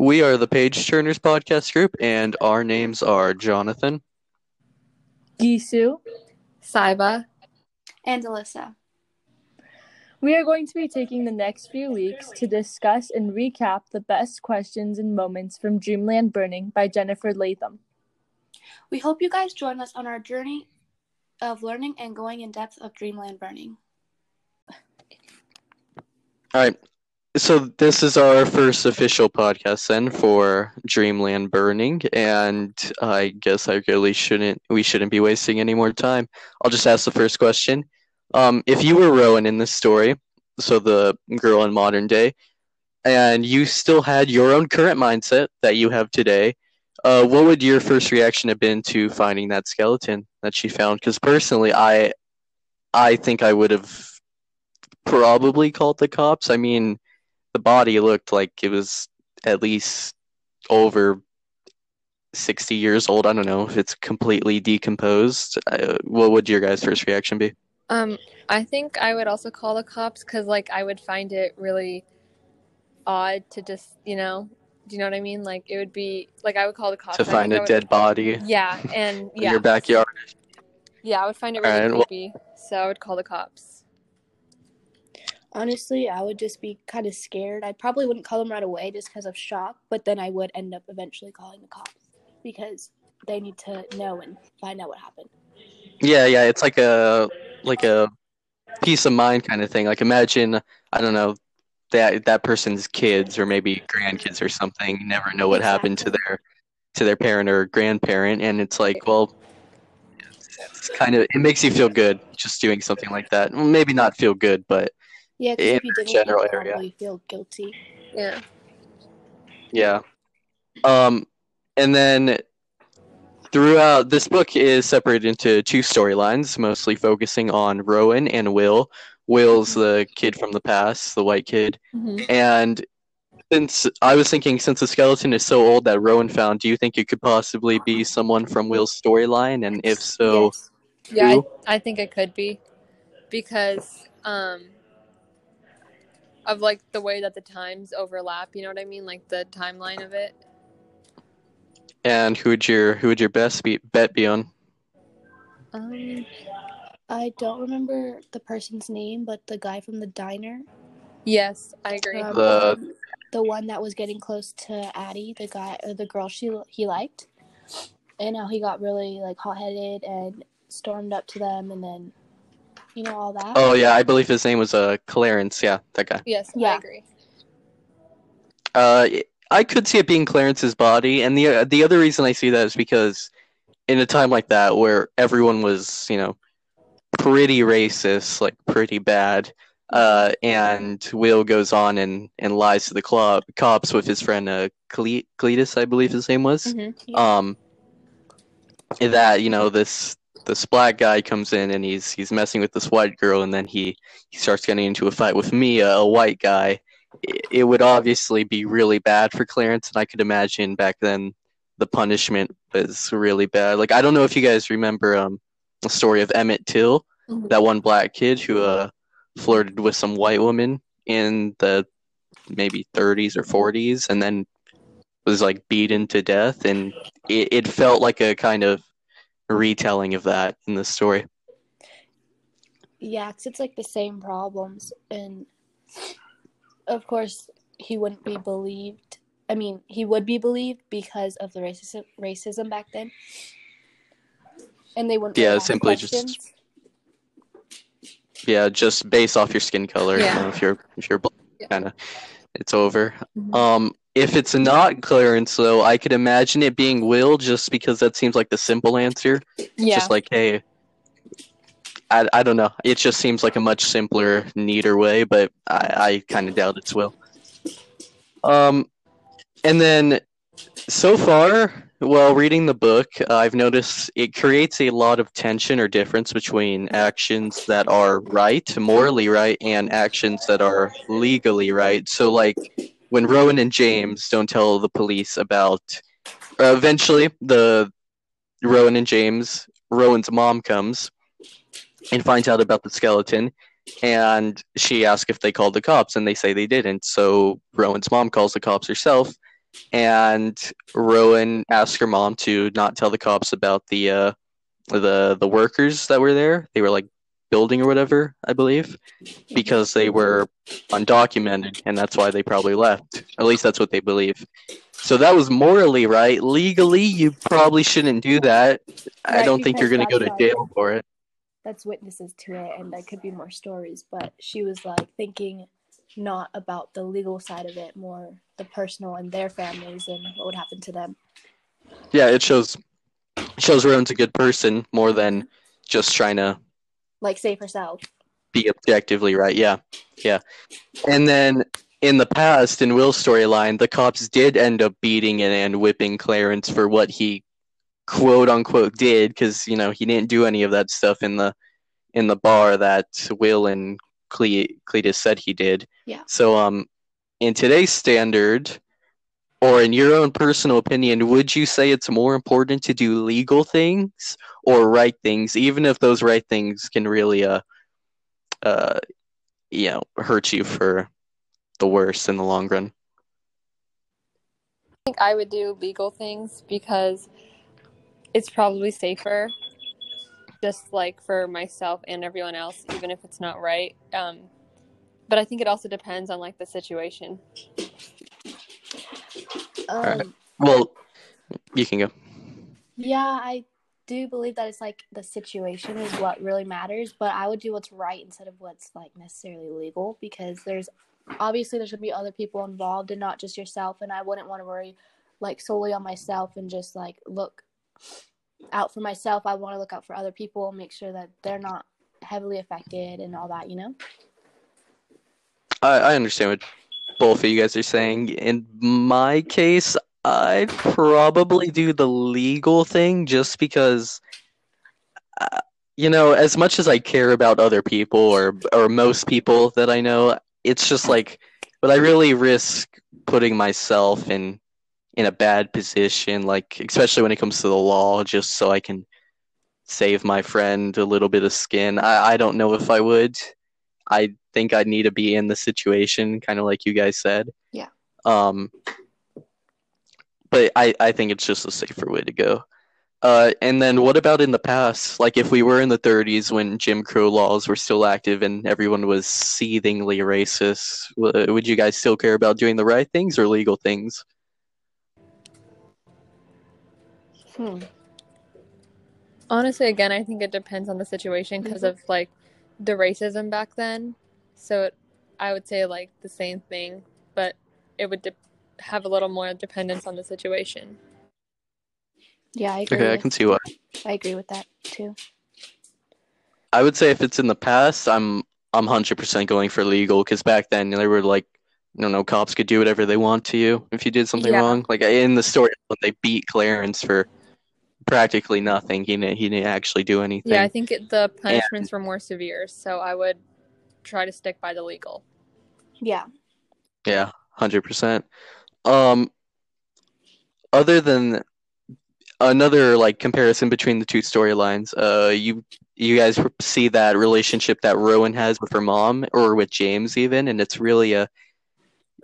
We are the Page Turners podcast group, and our names are Jonathan, Gisu. Saiba. And Alyssa. We are going to be taking the next few weeks to discuss and recap the best questions and moments from Dreamland Burning by Jennifer Latham. We hope you guys join us on our journey of learning and going in depth of Dreamland Burning. All right. So this is our first official podcast then for Dreamland Burning, and I guess I really shouldn't we shouldn't be wasting any more time. I'll just ask the first question. Um, if you were Rowan in this story, so the girl in modern day, and you still had your own current mindset that you have today, uh, what would your first reaction have been to finding that skeleton that she found? Because personally, I, I think I would have probably called the cops. I mean, the body looked like it was at least over 60 years old. I don't know if it's completely decomposed. Uh, what would your guys' first reaction be? Um, I think I would also call the cops because, like, I would find it really odd to just, you know, do you know what I mean? Like, it would be like I would call the cops To find a would- dead body Yeah, and in yeah, your backyard. yeah, I would find it really well- creepy. So I would call the cops. Honestly, I would just be kind of scared. I probably wouldn't call them right away just because of shock, but then I would end up eventually calling the cops because they need to know and find out what happened. Yeah, yeah, it's like a like a peace of mind kind of thing. Like imagine, I don't know, that that person's kids or maybe grandkids or something never know what happened to their to their parent or grandparent and it's like, well, it's, it's kind of it makes you feel good just doing something like that. Well, maybe not feel good, but Yeah, because if you didn't, general you'd area. probably feel guilty. Yeah. Yeah. Um, and then throughout this book is separated into two storylines, mostly focusing on Rowan and Will. Will's the kid from the past, the white kid, Mhm. and since I was thinking, since the skeleton is so old that Rowan found, do you think it could possibly be someone from Will's storyline? And if so, yes. Yeah, I, I think it could be because um of like the way that the times overlap. You know what I mean? Like the timeline of it. and who would your who would your best be, bet be on? Um, I don't remember the person's name, but the guy from the diner, yes, I agree. um, The- the one that was getting close to Addie, the guy or the girl she he liked, and how he got really like hot headed and stormed up to them, and then you know all that. Oh yeah, I believe his name was uh Clarence. Yeah, that guy. yes, I agree. Uh, I could see it being Clarence's body, and the the other reason I see that is because in a time like that where everyone was, you know, pretty racist, like pretty bad, uh, and Will goes on and, and lies to the club cops with his friend uh, Cle- Cletus, I believe his name was. hmm Yeah. Um, that you know this this black guy comes in and he's he's messing with this white girl, and then he he starts getting into a fight with Mia, a white guy it it would obviously be really bad for Clarence, and I could imagine back then the punishment was really bad. Like I don't know if you guys remember um the story of Emmett Till, Mhm. that one black kid who uh flirted with some white woman in the maybe 30s or 40s, and then was like beaten to death, and it, it felt like a kind of retelling of that in the story. Yeah, 'cause it's like the same problems, and of course he wouldn't be believed. I mean, he would be believed because of the racism racism back then, and they wouldn't. Yeah, simply just- Yeah, just based off your skin color. you Yeah. know, if you're if you're black, Yeah. kind of, it's over. Mhm. Um, if it's not Clarence, though, I could imagine it being Will, just because that seems like the simple answer. Yeah. Just like, hey, I, I don't know. It just seems like a much simpler, neater way, but I, I kind of doubt it's Will. Um, and then so far, while reading the book, I've noticed it creates a lot of tension or difference between actions that are right, morally right, and actions that are legally right. So, like when Rowan and James don't tell the police about, uh, eventually the Rowan and James, Rowan's mom comes and finds out about the skeleton, and she asks if they called the cops, and they say they didn't. So Rowan's mom calls the cops herself, and Rowan asks her mom to not tell the cops about the uh, the the workers that were there. They were like building or whatever, I believe, because they were undocumented, and that's why they probably left. At least that's what they believe. So that was morally right. Legally, you probably shouldn't do that. I don't think you're going to go to jail for it. That's witnesses to it, and there could be more stories. But she was like thinking not about the legal side of it, more the personal and their families and what would happen to them. Yeah, it shows shows Rowan's a good person more than just trying to Like save herself. Be objectively right. Yeah, yeah. And then in the past, in Will's storyline, the cops did end up beating and, and whipping Clarence for what he quote unquote did, because you know he didn't do any of that stuff in the in the bar that Will and Cle- Cletus said he did. Yeah. So, um, in today's standard, or in your own personal opinion, would you say it's more important to do legal things or right things, even if those right things can really uh uh, you know, hurt you for the worse in the long run. I think I would do legal things because it's probably safer, just like for myself and everyone else, even if it's not right. Um, but I think it also depends on like the situation. Um, right. Well, you can go. Yeah, I do believe that it's like the situation is what really matters, but I would do what's right instead of what's like necessarily legal because there's obviously there's gonna be other people involved and not just yourself, and I wouldn't want to worry like solely on myself and just like look out for myself. I want to look out for other people, make sure that they're not heavily affected and all that, you know? I, I understand what both of you guys are saying. In my case, I'd probably do the legal thing just because, uh, you know, as much as I care about other people or or most people that I know, it's just like, would I really risk putting myself in in a bad position, like especially when it comes to the law, just so I can save my friend a little bit of skin? I, I don't know if I would. I think I'd need to be in the situation, kind of like you guys said. Yeah. Um, but I, I think it's just a safer way to go. Uh, and then what about in the past? Like if we were in the 30s when Jim Crow laws were still active and everyone was seethingly racist, would you guys still care about doing the right things or legal things? Hmm. Honestly, again, I think it depends on the situation because of like the racism back then. So it, I would say like the same thing, but it would have a little more dependence on the situation. Yeah, I agree. Okay, I can see why. I agree with that too. I would say if it's in the past, I'm I'm hundred percent going for legal because back then they were like, I don't know, cops could do whatever they want to you if you did something Yeah. wrong. Like in the story when they beat Clarence for practically nothing, he didn't he didn't actually do anything. Yeah, I think it, the punishments were more severe, so I would try to stick by the legal. Yeah. Yeah, hundred percent. Um, other than another like comparison between the two storylines, uh, you you guys see that relationship that Rowan has with her mom or with James even, and it's really a,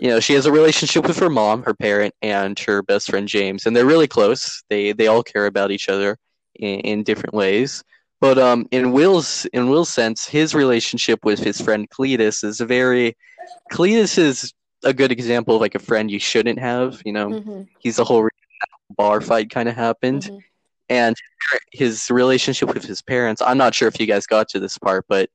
you know, she has a relationship with her mom, her parent, and her best friend James, and they're really close. They they all care about each other in, in different ways. But um, in Will's in Will's sense, his relationship with his friend Cletus is very. Cletus is a good example of like a friend you shouldn't have. You know, hmm he's the whole reason that bar fight kind of happened, Mhm. and his relationship with his parents. I'm not sure if you guys got to this part, but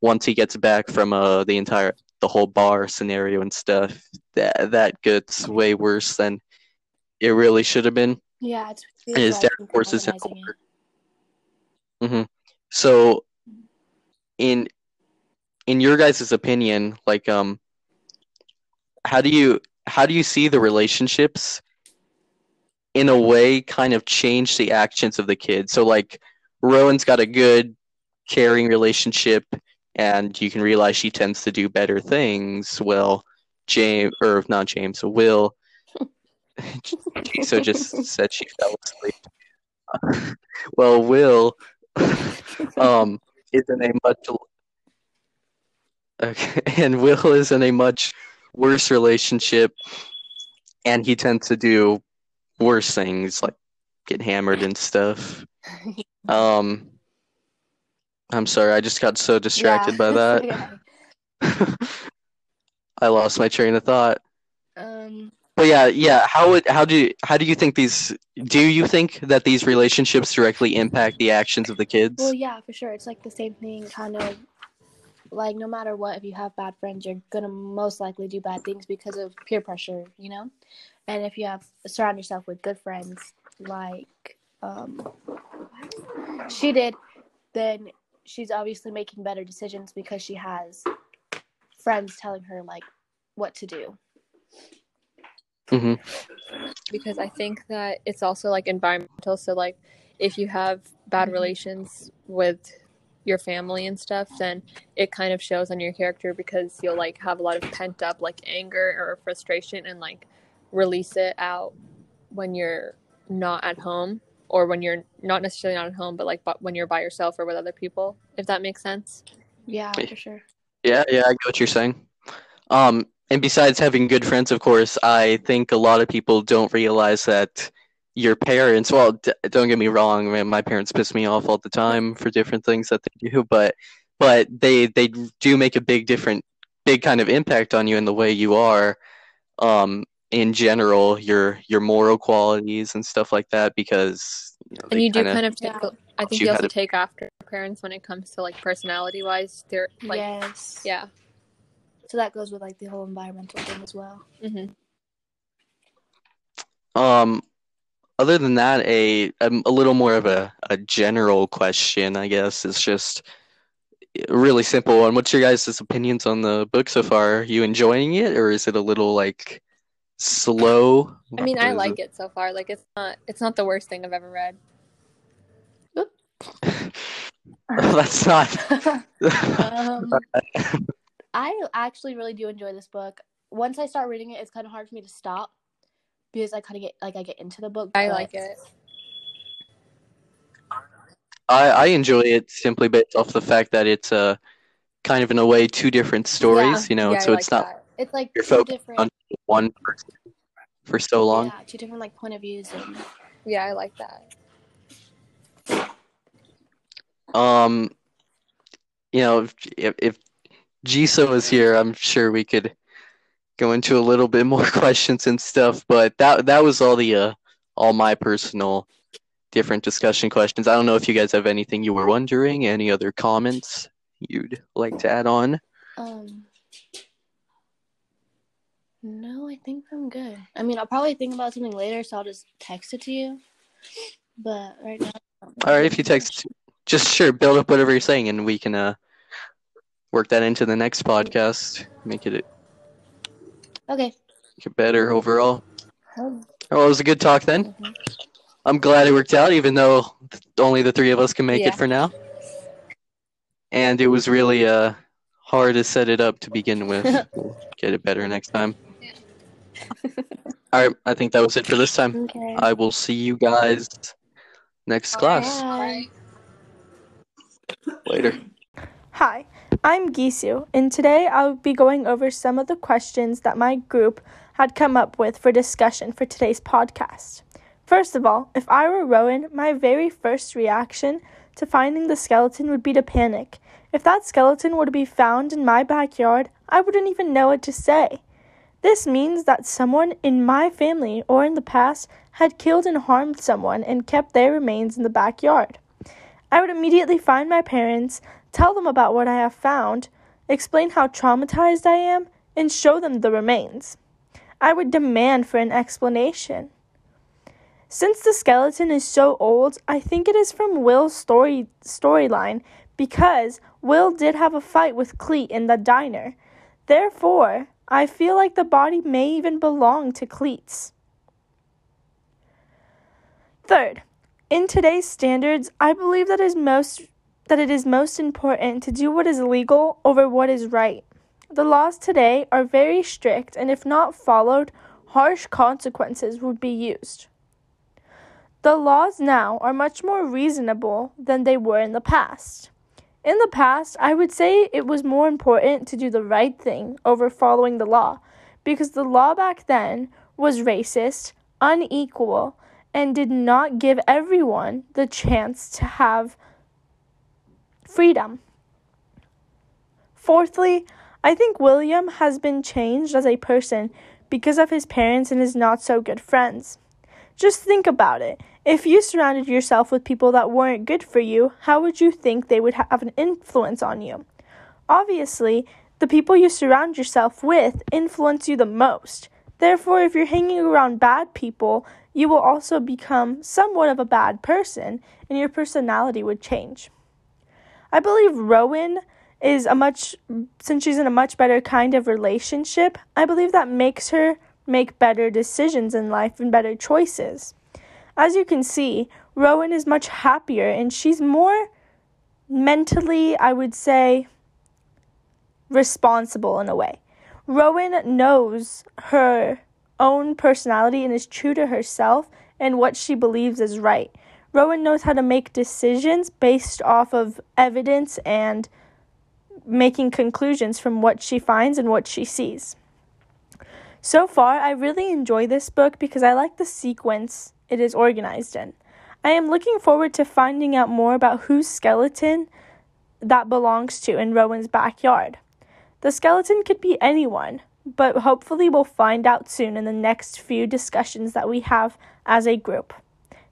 once he gets back from uh the entire the whole bar scenario and stuff, that that gets way worse than it really should have been. Yeah, it's, And his it's dad forces him compromising over. it. hmm So, in in your guys' opinion, like um, how do you how do you see the relationships in a way kind of change the actions of the kid? So like Rowan's got a good caring relationship and you can realize she tends to do better things. Well, James or not James, Will so just said she fell asleep. well, Will um isn't a much okay, and Will isn't a much worse relationship and he tends to do worse things like get hammered and stuff. Um, I'm sorry, I just got so distracted Yeah. by that. Okay. I lost my train of thought. Um, But yeah, yeah. How would how do you, how do you think these? Do you think that these relationships directly impact the actions of the kids? well, yeah, for sure. It's like the same thing, kind of like no matter what, if you have bad friends, you're gonna most likely do bad things because of peer pressure, you know. And if you have surround yourself with good friends, like um, she did, then she's obviously making better decisions because she has friends telling her like what to do. hmm because I think that it's also like environmental. So like if you have bad Mhm. relations with your family and stuff, then it kind of shows on your character because you'll like have a lot of pent up like anger or frustration and like release it out when you're not at home or when you're not necessarily not at home, but like but when you're by yourself or with other people, if that makes sense. Yeah, Yeah. for sure. Yeah, yeah. I get what you're saying. Um, and besides having good friends, of course, I think a lot of people don't realize that your parents. Well, d- don't get me wrong. Man, my parents piss me off all the time for different things that they do, but but they they do make a big different, big kind of impact on you in the way you are. Um, in general, your your moral qualities and stuff like that, because you know, And you do kinda- take Yeah. I think you you how also to- take after parents when it comes to like personality wise. They're like yes. yeah. So that goes with like the whole environmental thing as well. hmm Um, other than that, a a little more of a, a general question, I guess, It's just a really simple one. What's your guys' opinions on the book so far? Are you enjoying it, or is it a little like slow? I mean, I like it so far. Like it's not it's not the worst thing I've ever read. That's not. um, I actually really do enjoy this book. Once I start reading it, it's kind of hard for me to stop because I kind of get like I get into the book. I like it. I I enjoy it simply based off the fact that it's uh kind of in a way two different stories. You know, Yeah, I so it's like not that. It's like You're two focused different, on one person for so long. yeah, two different like point of views. And Yeah, I like that. Um, you know, if if, if Jisoo was here, I'm sure we could go into a little bit more questions and stuff. But that that was all the uh all my personal different discussion questions. I don't know if you guys have anything you were wondering, any other comments you'd like to add on. um, no, I think I'm good. I mean, I'll probably think about something later, so I'll just text it to you. But right now, All right, if you text, just sure build up whatever you're saying, and we can uh work that into the next podcast, make it Okay. make it better overall. Oh, Well, it was a good talk then. mhm. I'm glad it worked out, even though only the three of us can make Yeah. it for now. And it was really uh hard to set it up to begin with. we'll get it better next time. All right, I think that was it for this time. Okay. I will see you guys next class. Bye. Later. Hi, I'm Gisu, and today I'll be going over some of the questions that my group had come up with for discussion for today's podcast. First of all, if I were Rowan, my very first reaction to finding the skeleton would be to panic. If that skeleton were to be found in my backyard, I wouldn't even know what to say. This means that someone in my family or in the past had killed and harmed someone and kept their remains in the backyard. I would immediately find my parents, tell them about what I have found, explain how traumatized I am, and show them the remains. I would demand for an explanation. Since the skeleton is so old, I think it is from Will's story storyline because Will did have a fight with Cleet in the diner. Therefore, I feel like the body may even belong to Cleet's. Third, in today's standards, I believe that is most that it is most important to do what is legal over what is right. The laws today are very strict, and if not followed, harsh consequences would be used. The laws now are much more reasonable than they were in the past. In the past, I would say it was more important to do the right thing over following the law, because the law back then was racist, unequal, and did not give everyone the chance to have freedom. Fourthly, I think William has been changed as a person because of his parents and his not so good friends. Just think about it. If you surrounded yourself with people that weren't good for you, how would you think they would have an influence on you? Obviously, the people you surround yourself with influence you the most. Therefore, if you're hanging around bad people, you will also become somewhat of a bad person and your personality would change. I believe Rowan is a much, since she's in a much better kind of relationship, I believe that makes her make better decisions in life and better choices. As you can see, Rowan is much happier and she's more mentally, I would say, responsible in a way. Rowan knows her own personality and is true to herself and what she believes is right. Rowan knows how to make decisions based off of evidence and making conclusions from what she finds and what she sees. So far, I really enjoy this book because I like the sequence it is organized in. I am looking forward to finding out more about whose skeleton that belongs to in Rowan's backyard. The skeleton could be anyone, but hopefully we'll find out soon in the next few discussions that we have as a group.